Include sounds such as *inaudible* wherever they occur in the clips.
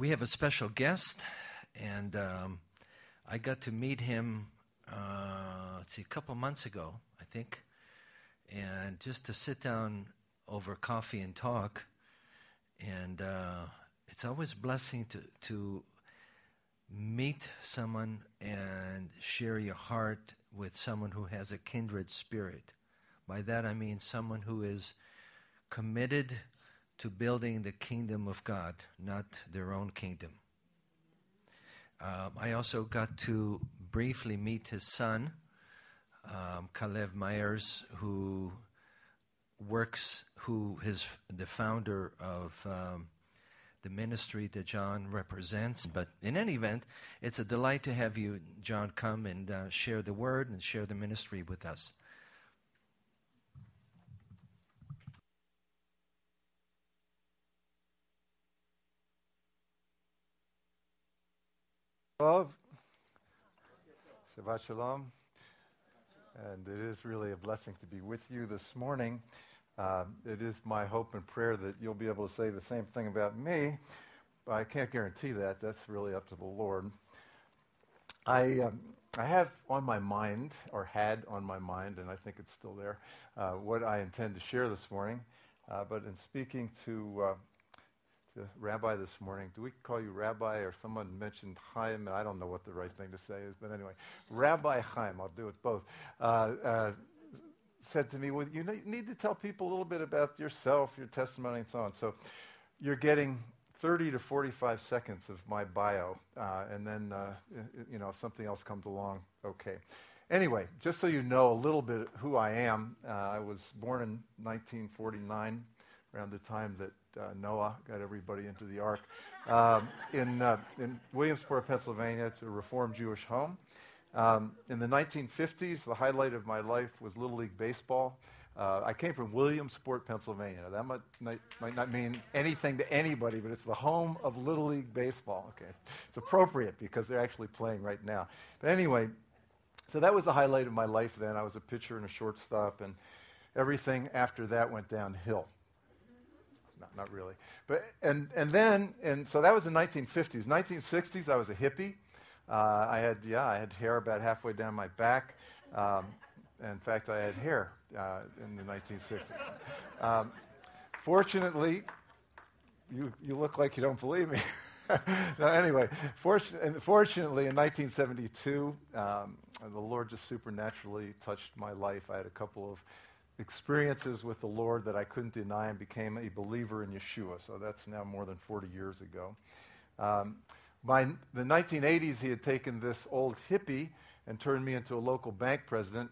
we have a special guest, and um, I got to meet him, uh, let's see, a couple months ago, I think, and just to sit down over coffee and talk. And uh, it's always a blessing to, to meet someone and share your heart with someone who has a kindred spirit. By that I mean someone who is committed to building the kingdom of God, not their own kingdom. Um, I also got to briefly meet his son, um, Calev Myers, who works, who is the founder of um, the ministry that John represents. But in any event, it's a delight to have you, John, come and uh, share the word and share the ministry with us. Well, Shabbat Shalom. And it is really a blessing to be with you this morning. Uh, it is my hope and prayer that you'll be able to say the same thing about me, but I can't guarantee that. That's really up to the Lord. I, um, I have on my mind, or had on my mind, and I think it's still there, uh, what I intend to share this morning. Uh, but in speaking to Rabbi this morning. Do we call you Rabbi or someone mentioned Chaim? I don't know what the right thing to say is, but anyway, Rabbi Chaim, I'll do it both, uh, uh, said to me, Well, you need to tell people a little bit about yourself, your testimony, and so on. So you're getting 30 to 45 seconds of my bio, uh, and then, uh, you know, if something else comes along, okay. Anyway, just so you know a little bit who I am, uh, I was born in 1949, around the time that uh, Noah got everybody into the ark um, in, uh, in Williamsport, Pennsylvania. It's a Reformed Jewish home. Um, in the 1950s, the highlight of my life was Little League Baseball. Uh, I came from Williamsport, Pennsylvania. That might, might, might, not mean anything to anybody, but it's the home of Little League Baseball. Okay, it's appropriate because they're actually playing right now. But anyway, so that was the highlight of my life then. I was a pitcher and a shortstop, and everything after that went downhill not, not really. But, and, and then, and so that was the 1950s. 1960s, I was a hippie. Uh, I had, yeah, I had hair about halfway down my back. Um, in fact, I had hair uh, in the 1960s. Um, fortunately, you, you look like you don't believe me. *laughs* no, anyway, fortunately, fortunately, in 1972, um, the Lord just supernaturally touched my life. I had a couple of experiences with the Lord that I couldn't deny and became a believer in Yeshua. So that's now more than 40 years ago. Um, by the 1980s, he had taken this old hippie and turned me into a local bank president.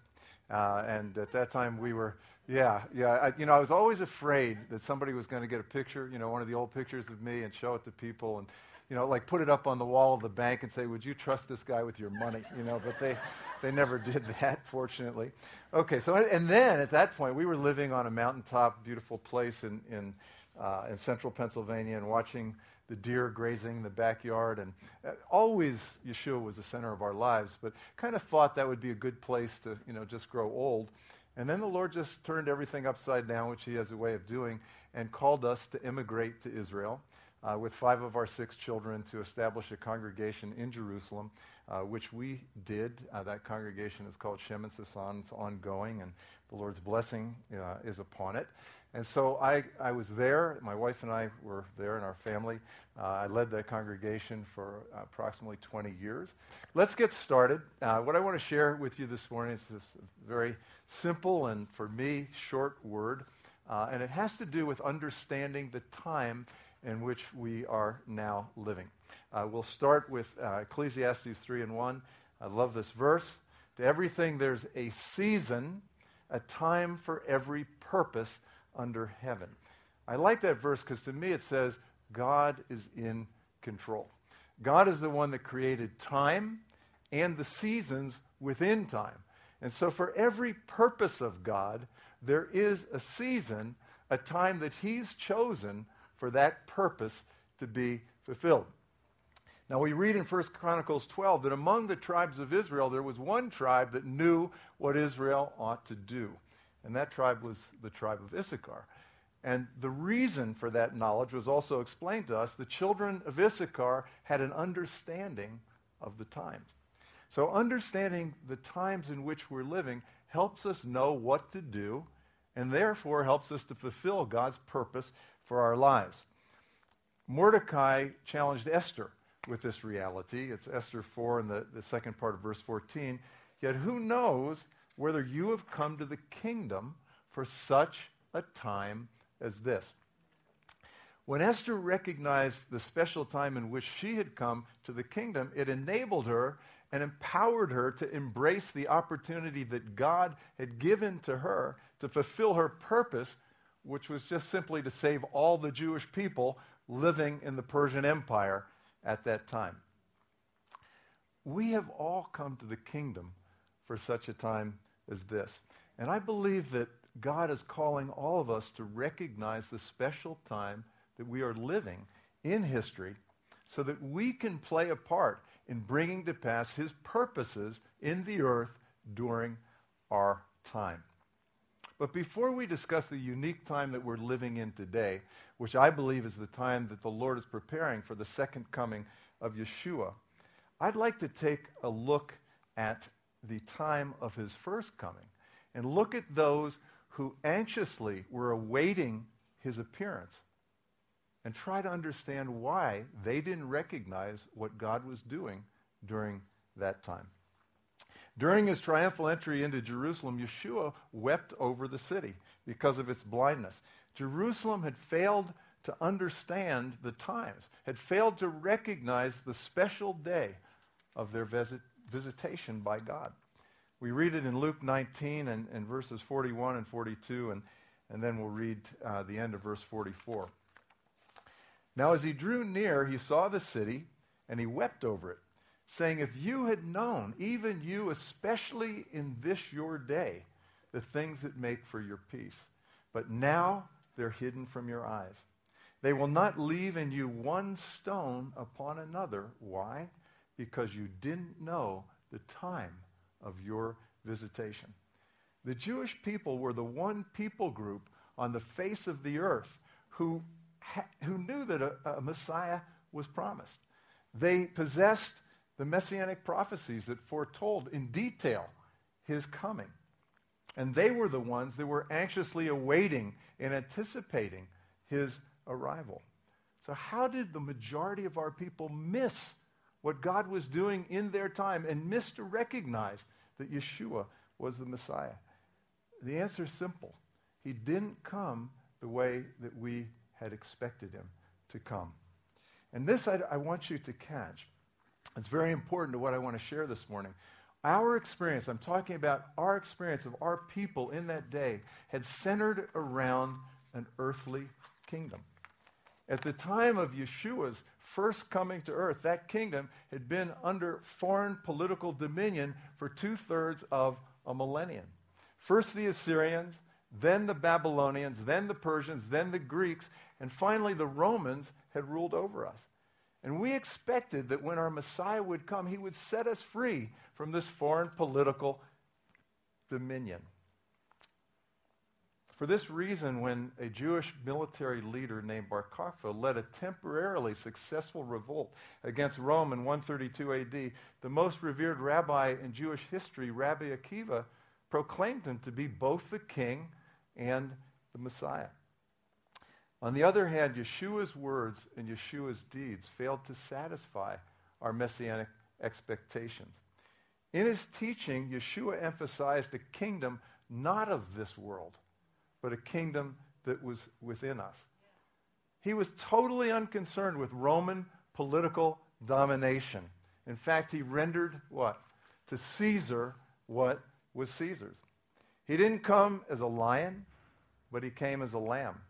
Uh, and at that time, we were, yeah, yeah. I, you know, I was always afraid that somebody was going to get a picture, you know, one of the old pictures of me and show it to people and, you know, like put it up on the wall of the bank and say, would you trust this guy with your money? You know, but they, they never did *laughs* that, fortunately. Okay, so, and then at that point, we were living on a mountaintop, beautiful place in, in, uh, in central Pennsylvania and watching the deer grazing in the backyard. And uh, always Yeshua was the center of our lives, but kind of thought that would be a good place to, you know, just grow old. And then the Lord just turned everything upside down, which He has a way of doing, and called us to immigrate to Israel. Uh, with five of our six children to establish a congregation in Jerusalem uh, which we did. Uh, that congregation is called Shemen Sasson. It's ongoing, and the Lord's blessing uh, is upon it. And so I, I was there. My wife and I were there and our family. Uh, I led that congregation for approximately 20 years. Let's get started. Uh, what I want to share with you this morning is this very simple and, for me, short word. And it has to do with understanding the time in which we are now living. Uh, we'll start with uh, Ecclesiastes 3 and 1. I love this verse. To everything there's a season, a time for every purpose under heaven. I like that verse because to me it says God is in control. God is the one that created time and the seasons within time. And so, for every purpose of God, there is a season, a time that He's chosen for that purpose to be fulfilled. Now we read in 1 Chronicles 12 that among the tribes of Israel there was one tribe that knew what Israel ought to do. And that tribe was the tribe of Issachar. And the reason for that knowledge was also explained to us. The children of Issachar had an understanding of the times. So, understanding the times in which we're living helps us know what to do and therefore helps us to fulfill God's purpose for our lives. Mordecai challenged Esther with this reality. It's Esther 4 in the, the second part of verse 14. Yet who knows whether you have come to the kingdom for such a time as this? When Esther recognized the special time in which she had come to the kingdom, it enabled her and empowered her to embrace the opportunity that God had given to her to fulfill her purpose, which was just simply to save all the Jewish people living in the Persian Empire at that time. We have all come to the kingdom for such a time as this. And I believe that God is calling all of us to recognize the special time that we are living in history so that we can play a part in bringing to pass his purposes in the earth during our time. But before we discuss the unique time that we're living in today, which I believe is the time that the Lord is preparing for the second coming of Yeshua, I'd like to take a look at the time of his first coming and look at those who anxiously were awaiting his appearance and try to understand why they didn't recognize what God was doing during that time. During his triumphal entry into Jerusalem, Yeshua wept over the city because of its blindness. Jerusalem had failed to understand the times, had failed to recognize the special day of their visit, visitation by God. We read it in Luke 19 and, and verses 41 and 42, and, and then we'll read uh, the end of verse 44. Now, as he drew near, he saw the city, and he wept over it saying, If you had known, even you, especially in this your day, the things that make for your peace, but now they're hidden from your eyes. They will not leave in you one stone upon another. Why? Because you didn't know the time of your visitation. The Jewish people were the one people group on the face of the earth who, who knew that a, a Messiah was promised. They possessed the messianic prophecies that foretold in detail his coming. And they were the ones that were anxiously awaiting and anticipating his arrival. So, how did the majority of our people miss what God was doing in their time and miss to recognize that Yeshua was the Messiah? The answer is simple. He didn't come the way that we had expected him to come. And this I, I want you to catch. It's very important to what I want to share this morning. Our experience, I'm talking about our experience of our people in that day, had centered around an earthly kingdom. At the time of Yeshua's first coming to earth, that kingdom had been under foreign political dominion for two thirds of a millennium. First the Assyrians, then the Babylonians, then the Persians, then the Greeks, and finally the Romans had ruled over us. And we expected that when our Messiah would come, he would set us free from this foreign political dominion. For this reason, when a Jewish military leader named Bar Kokhba led a temporarily successful revolt against Rome in 132 AD, the most revered rabbi in Jewish history, Rabbi Akiva, proclaimed him to be both the king and the Messiah. On the other hand, Yeshua's words and Yeshua's deeds failed to satisfy our messianic expectations. In his teaching, Yeshua emphasized a kingdom not of this world, but a kingdom that was within us. He was totally unconcerned with Roman political domination. In fact, he rendered what? To Caesar what was Caesar's. He didn't come as a lion, but he came as a lamb.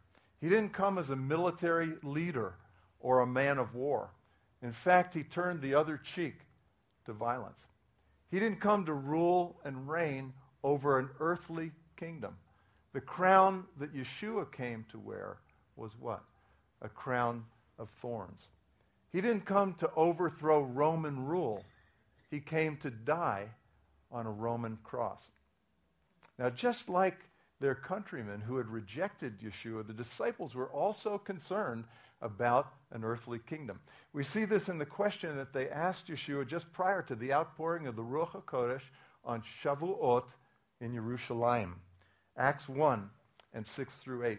He didn't come as a military leader or a man of war. In fact, he turned the other cheek to violence. He didn't come to rule and reign over an earthly kingdom. The crown that Yeshua came to wear was what? A crown of thorns. He didn't come to overthrow Roman rule. He came to die on a Roman cross. Now, just like their countrymen who had rejected Yeshua, the disciples were also concerned about an earthly kingdom. We see this in the question that they asked Yeshua just prior to the outpouring of the Ruach HaKodesh on Shavuot in Jerusalem. Acts 1 and 6 through 8.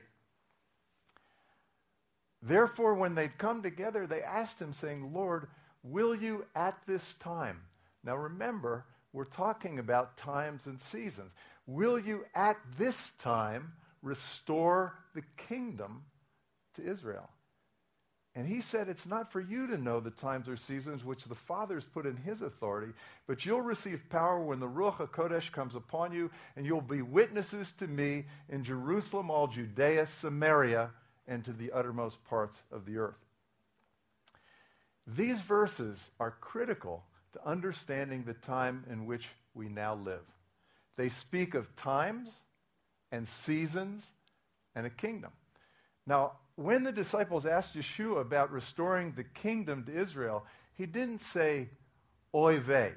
Therefore, when they'd come together, they asked him, saying, Lord, will you at this time? Now remember, we're talking about times and seasons. Will you at this time restore the kingdom to Israel? And he said, It's not for you to know the times or seasons which the Father's put in his authority, but you'll receive power when the Ruach HaKodesh comes upon you, and you'll be witnesses to me in Jerusalem, all Judea, Samaria, and to the uttermost parts of the earth. These verses are critical to understanding the time in which we now live. They speak of times and seasons and a kingdom. Now, when the disciples asked Yeshua about restoring the kingdom to Israel, he didn't say, oy vey.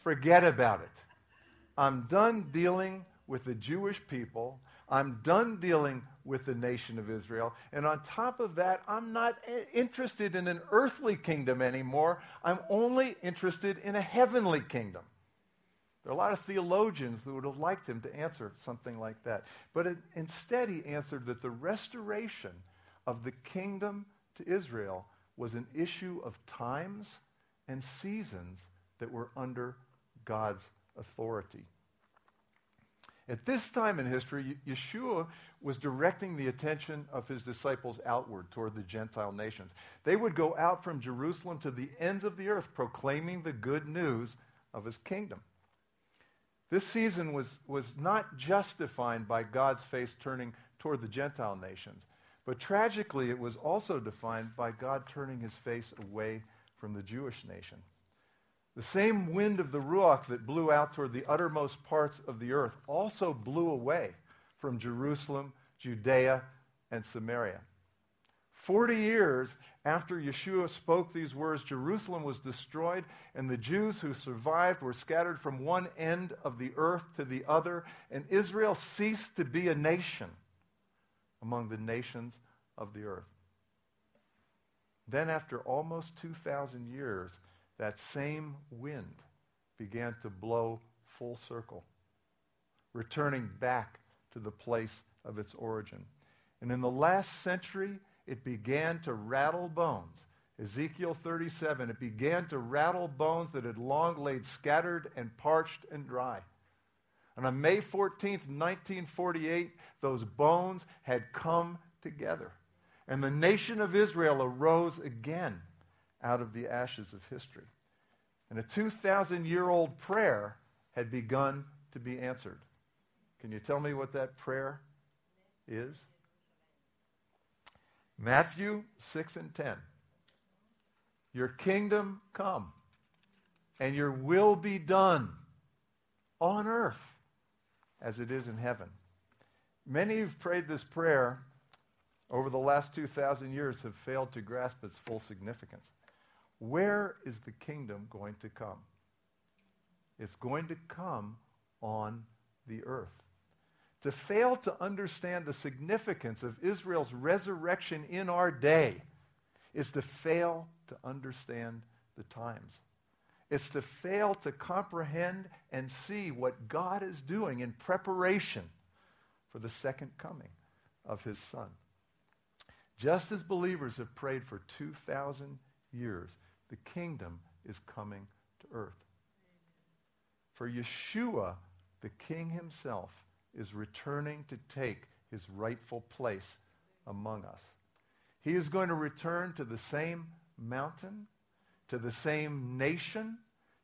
Forget about it. I'm done dealing with the Jewish people. I'm done dealing with the nation of Israel. And on top of that, I'm not interested in an earthly kingdom anymore. I'm only interested in a heavenly kingdom. There are a lot of theologians that would have liked him to answer something like that. But it, instead, he answered that the restoration of the kingdom to Israel was an issue of times and seasons that were under God's authority. At this time in history, Yeshua was directing the attention of his disciples outward toward the Gentile nations. They would go out from Jerusalem to the ends of the earth proclaiming the good news of his kingdom. This season was, was not just defined by God's face turning toward the Gentile nations, but tragically it was also defined by God turning his face away from the Jewish nation. The same wind of the Ruach that blew out toward the uttermost parts of the earth also blew away from Jerusalem, Judea, and Samaria. Forty years after Yeshua spoke these words, Jerusalem was destroyed, and the Jews who survived were scattered from one end of the earth to the other, and Israel ceased to be a nation among the nations of the earth. Then, after almost 2,000 years, that same wind began to blow full circle, returning back to the place of its origin. And in the last century, it began to rattle bones. Ezekiel 37, it began to rattle bones that had long laid scattered and parched and dry. And on May 14th, 1948, those bones had come together. And the nation of Israel arose again out of the ashes of history. And a 2,000 year old prayer had begun to be answered. Can you tell me what that prayer is? Matthew 6 and 10. Your kingdom come, and your will be done on earth as it is in heaven. Many who've prayed this prayer over the last 2,000 years have failed to grasp its full significance. Where is the kingdom going to come? It's going to come on the earth. To fail to understand the significance of Israel's resurrection in our day is to fail to understand the times. It's to fail to comprehend and see what God is doing in preparation for the second coming of his son. Just as believers have prayed for 2,000 years, the kingdom is coming to earth. For Yeshua, the king himself, is returning to take his rightful place among us. He is going to return to the same mountain, to the same nation,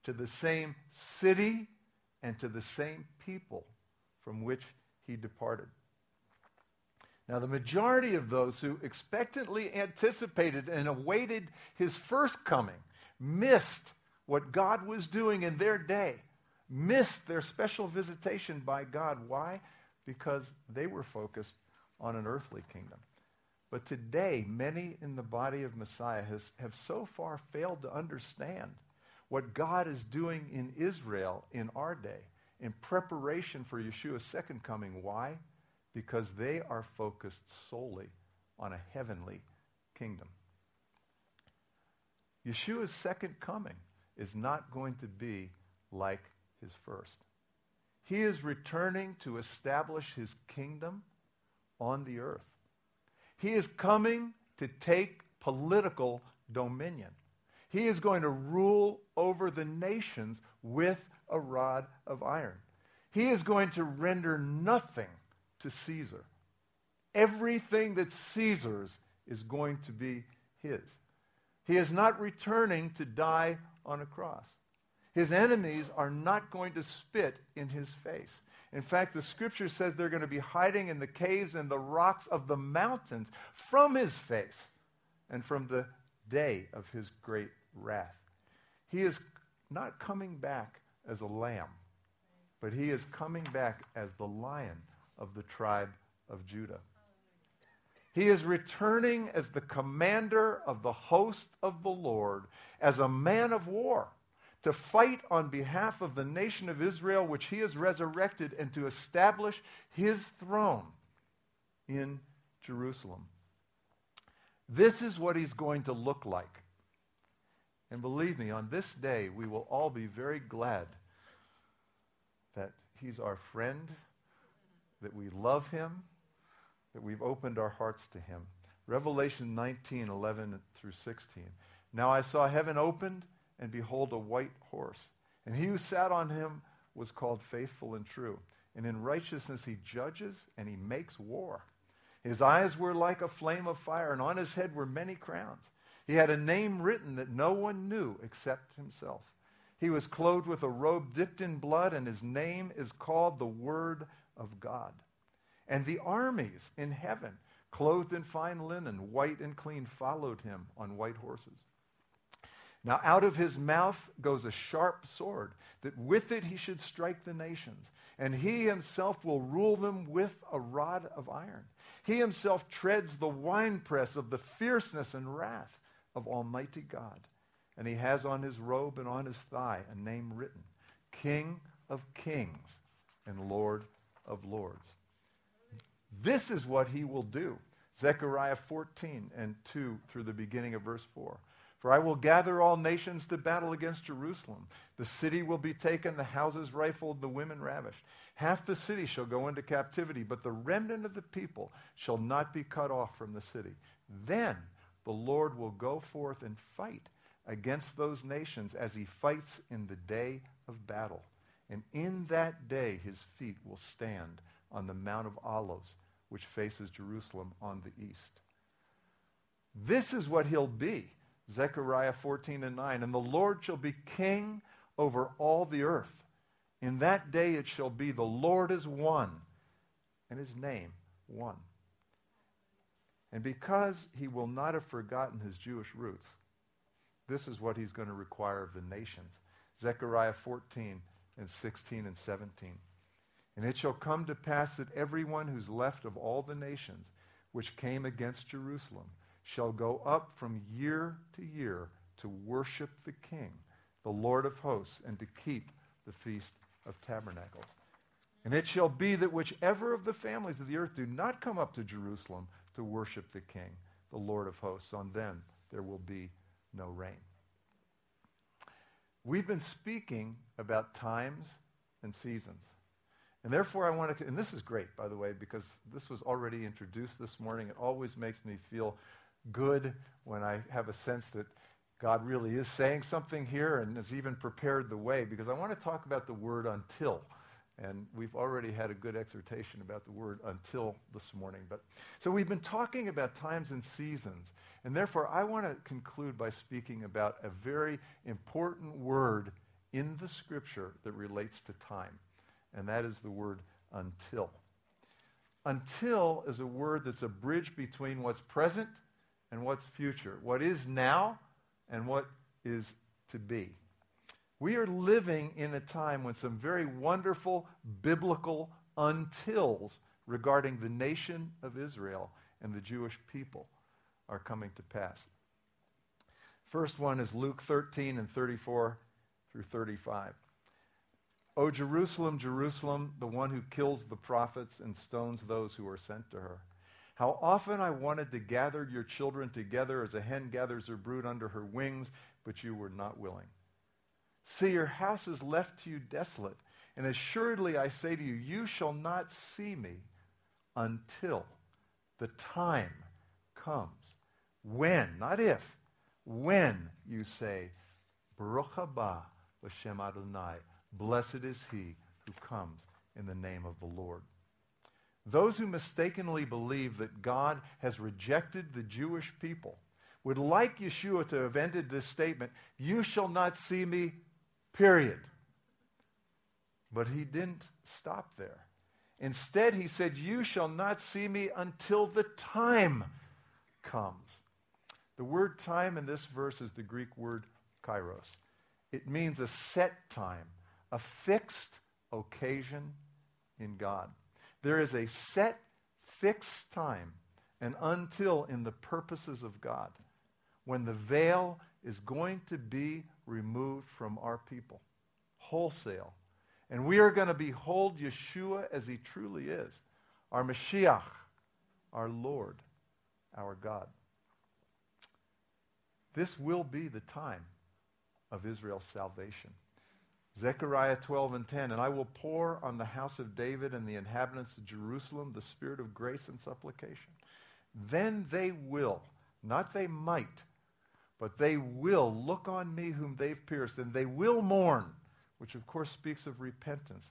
to the same city, and to the same people from which he departed. Now, the majority of those who expectantly anticipated and awaited his first coming missed what God was doing in their day missed their special visitation by God. Why? Because they were focused on an earthly kingdom. But today, many in the body of Messiah has, have so far failed to understand what God is doing in Israel in our day in preparation for Yeshua's second coming. Why? Because they are focused solely on a heavenly kingdom. Yeshua's second coming is not going to be like his first. He is returning to establish his kingdom on the earth. He is coming to take political dominion. He is going to rule over the nations with a rod of iron. He is going to render nothing to Caesar. Everything that Caesar's is going to be his. He is not returning to die on a cross. His enemies are not going to spit in his face. In fact, the scripture says they're going to be hiding in the caves and the rocks of the mountains from his face and from the day of his great wrath. He is not coming back as a lamb, but he is coming back as the lion of the tribe of Judah. He is returning as the commander of the host of the Lord, as a man of war, to fight on behalf of the nation of Israel, which he has resurrected, and to establish his throne in Jerusalem. This is what he's going to look like. And believe me, on this day, we will all be very glad that he's our friend, that we love him, that we've opened our hearts to him. Revelation 19, 11 through 16. Now I saw heaven opened, and behold, a white horse. And he who sat on him was called faithful and true. And in righteousness he judges and he makes war. His eyes were like a flame of fire, and on his head were many crowns. He had a name written that no one knew except himself. He was clothed with a robe dipped in blood, and his name is called the Word of God. And the armies in heaven, clothed in fine linen, white and clean, followed him on white horses. Now, out of his mouth goes a sharp sword, that with it he should strike the nations, and he himself will rule them with a rod of iron. He himself treads the winepress of the fierceness and wrath of Almighty God. And he has on his robe and on his thigh a name written King of Kings and Lord of Lords. This is what he will do. Zechariah 14 and 2 through the beginning of verse 4. For I will gather all nations to battle against Jerusalem. The city will be taken, the houses rifled, the women ravished. Half the city shall go into captivity, but the remnant of the people shall not be cut off from the city. Then the Lord will go forth and fight against those nations as he fights in the day of battle. And in that day his feet will stand on the Mount of Olives, which faces Jerusalem on the east. This is what he'll be. Zechariah 14 and 9. And the Lord shall be king over all the earth. In that day it shall be the Lord is one, and his name one. And because he will not have forgotten his Jewish roots, this is what he's going to require of the nations. Zechariah 14 and 16 and 17. And it shall come to pass that everyone who's left of all the nations which came against Jerusalem shall go up from year to year to worship the King, the Lord of hosts, and to keep the Feast of Tabernacles. And it shall be that whichever of the families of the earth do not come up to Jerusalem to worship the King, the Lord of hosts, on them there will be no rain. We've been speaking about times and seasons. And therefore, I wanted to, and this is great, by the way, because this was already introduced this morning. It always makes me feel good when I have a sense that God really is saying something here and has even prepared the way, because I want to talk about the word until. And we've already had a good exhortation about the word until this morning. But so we've been talking about times and seasons. And therefore, I want to conclude by speaking about a very important word in the scripture that relates to time. And that is the word until. Until is a word that's a bridge between what's present and what's future, what is now and what is to be. We are living in a time when some very wonderful biblical untils regarding the nation of Israel and the Jewish people are coming to pass. First one is Luke 13 and 34 through 35. O Jerusalem, Jerusalem, the one who kills the prophets and stones those who are sent to her. How often I wanted to gather your children together as a hen gathers her brood under her wings, but you were not willing. See, your house is left to you desolate, and assuredly I say to you, you shall not see me until the time comes. When, not if, when you say, Baruch haba Adonai, blessed is he who comes in the name of the Lord. Those who mistakenly believe that God has rejected the Jewish people would like Yeshua to have ended this statement, You shall not see me, period. But he didn't stop there. Instead, he said, You shall not see me until the time comes. The word time in this verse is the Greek word kairos. It means a set time, a fixed occasion in God. There is a set, fixed time and until in the purposes of God when the veil is going to be removed from our people wholesale. And we are going to behold Yeshua as he truly is our Mashiach, our Lord, our God. This will be the time of Israel's salvation. Zechariah 12 and 10, and I will pour on the house of David and the inhabitants of Jerusalem the spirit of grace and supplication. Then they will, not they might, but they will look on me whom they've pierced, and they will mourn, which of course speaks of repentance.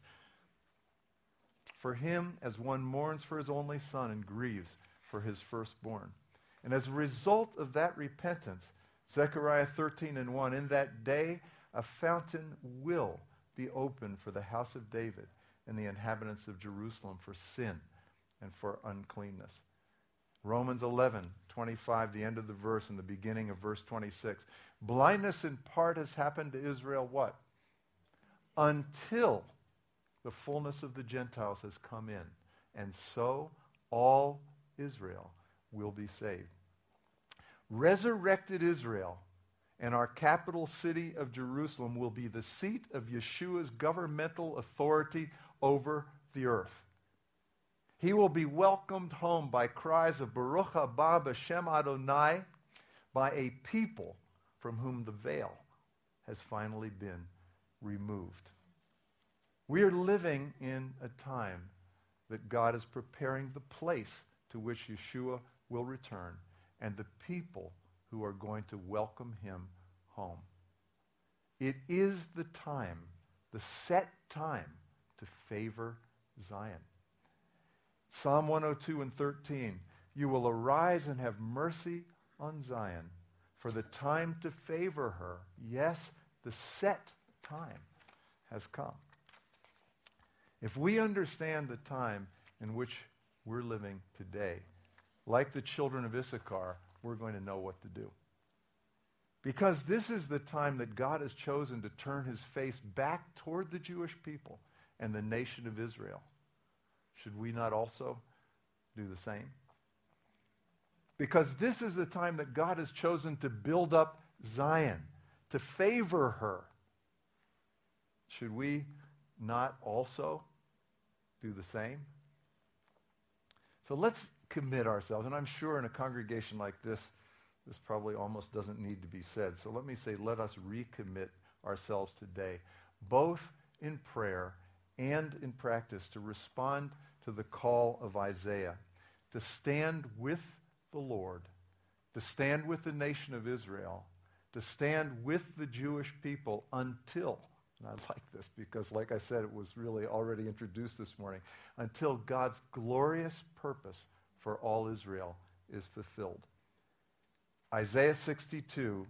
For him, as one mourns for his only son and grieves for his firstborn. And as a result of that repentance, Zechariah 13 and 1, in that day a fountain will be opened for the house of David and the inhabitants of Jerusalem for sin and for uncleanness. Romans 11, 25, the end of the verse and the beginning of verse 26. Blindness in part has happened to Israel what? Until the fullness of the Gentiles has come in. And so all Israel will be saved. Resurrected Israel and our capital city of Jerusalem will be the seat of Yeshua's governmental authority over the earth. He will be welcomed home by cries of Baruch haba b'Shem Adonai by a people from whom the veil has finally been removed. We are living in a time that God is preparing the place to which Yeshua will return and the people who are going to welcome him home. It is the time, the set time, to favor Zion. Psalm 102 and 13 You will arise and have mercy on Zion, for the time to favor her, yes, the set time has come. If we understand the time in which we're living today, like the children of Issachar, we're going to know what to do. Because this is the time that God has chosen to turn his face back toward the Jewish people and the nation of Israel. Should we not also do the same? Because this is the time that God has chosen to build up Zion, to favor her. Should we not also do the same? So let's commit ourselves. And I'm sure in a congregation like this, this probably almost doesn't need to be said. So let me say, let us recommit ourselves today, both in prayer and in practice, to respond to the call of Isaiah, to stand with the Lord, to stand with the nation of Israel, to stand with the Jewish people until, and I like this because, like I said, it was really already introduced this morning, until God's glorious purpose for all Israel is fulfilled. Isaiah 62,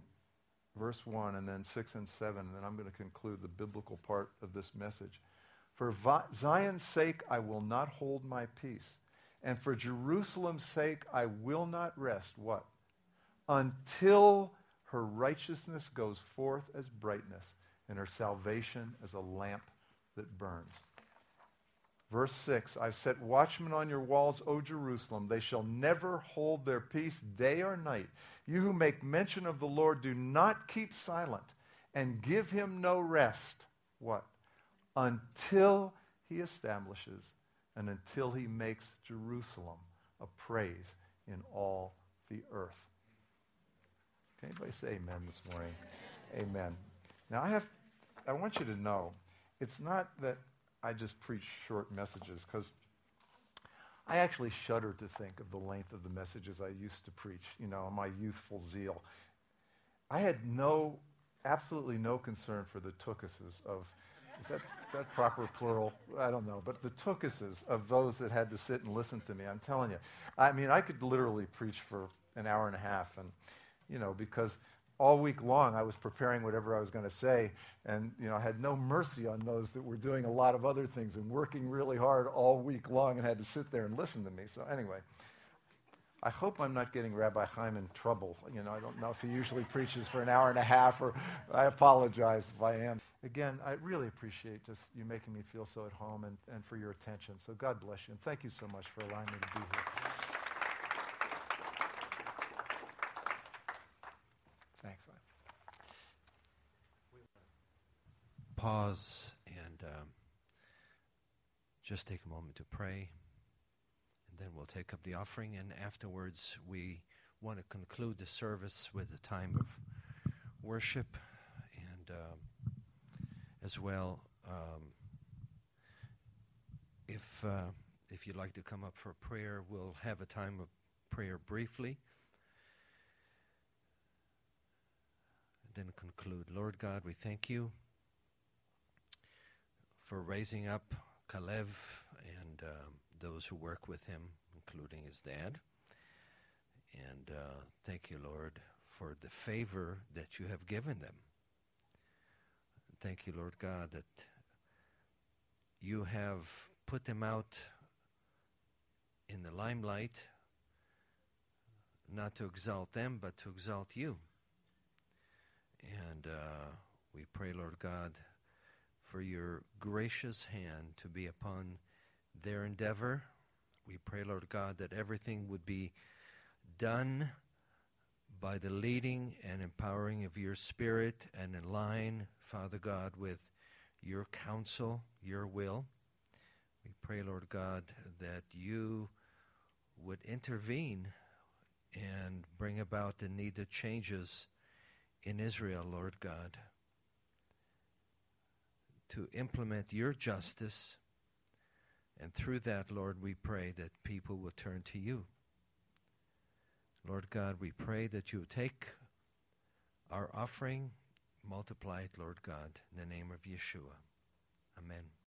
verse 1, and then 6 and 7, and then I'm going to conclude the biblical part of this message. For Zion's sake, I will not hold my peace. And for Jerusalem's sake, I will not rest. What? Until her righteousness goes forth as brightness and her salvation as a lamp that burns. Verse 6 I've set watchmen on your walls, O Jerusalem. They shall never hold their peace day or night. You who make mention of the Lord, do not keep silent and give him no rest. What? until he establishes and until he makes Jerusalem a praise in all the earth. Can anybody say amen this morning? Amen. Now I have I want you to know it's not that I just preach short messages because I actually shudder to think of the length of the messages I used to preach, you know, my youthful zeal. I had no, absolutely no concern for the tukuses of, is that, is that proper plural? I don't know. But the tukuses of those that had to sit and listen to me, I'm telling you. I mean, I could literally preach for an hour and a half, and, you know, because all week long I was preparing whatever I was going to say, and you know I had no mercy on those that were doing a lot of other things and working really hard all week long and had to sit there and listen to me. So anyway, I hope I'm not getting Rabbi Chaim in trouble. You know, I don't know if he usually preaches for an hour and a half, or I apologize if I am. Again, I really appreciate just you making me feel so at home and, and for your attention. So God bless you, and thank you so much for allowing me to be here. Pause and um, just take a moment to pray. And then we'll take up the offering. And afterwards, we want to conclude the service with a time of worship and um, as well. Um, if uh, if you'd like to come up for prayer, we'll have a time of prayer briefly. Then conclude. Lord God, we thank you for raising up Calev and um, those who work with him, including his dad. And uh, thank you, Lord, for the favor that you have given them. Thank you, Lord God, that you have put them out in the limelight, not to exalt them, but to exalt you. And uh, we pray, Lord God, for your gracious hand to be upon their endeavor. We pray, Lord God, that everything would be done by the leading and empowering of your Spirit and in line, Father God, with your counsel, your will. We pray, Lord God, that you would intervene and bring about the needed changes in Israel, Lord God to implement your justice. And through that, Lord, we pray that people will turn to you. Lord God, we pray that you take our offering, multiply it, Lord God, in the name of Yeshua. Amen.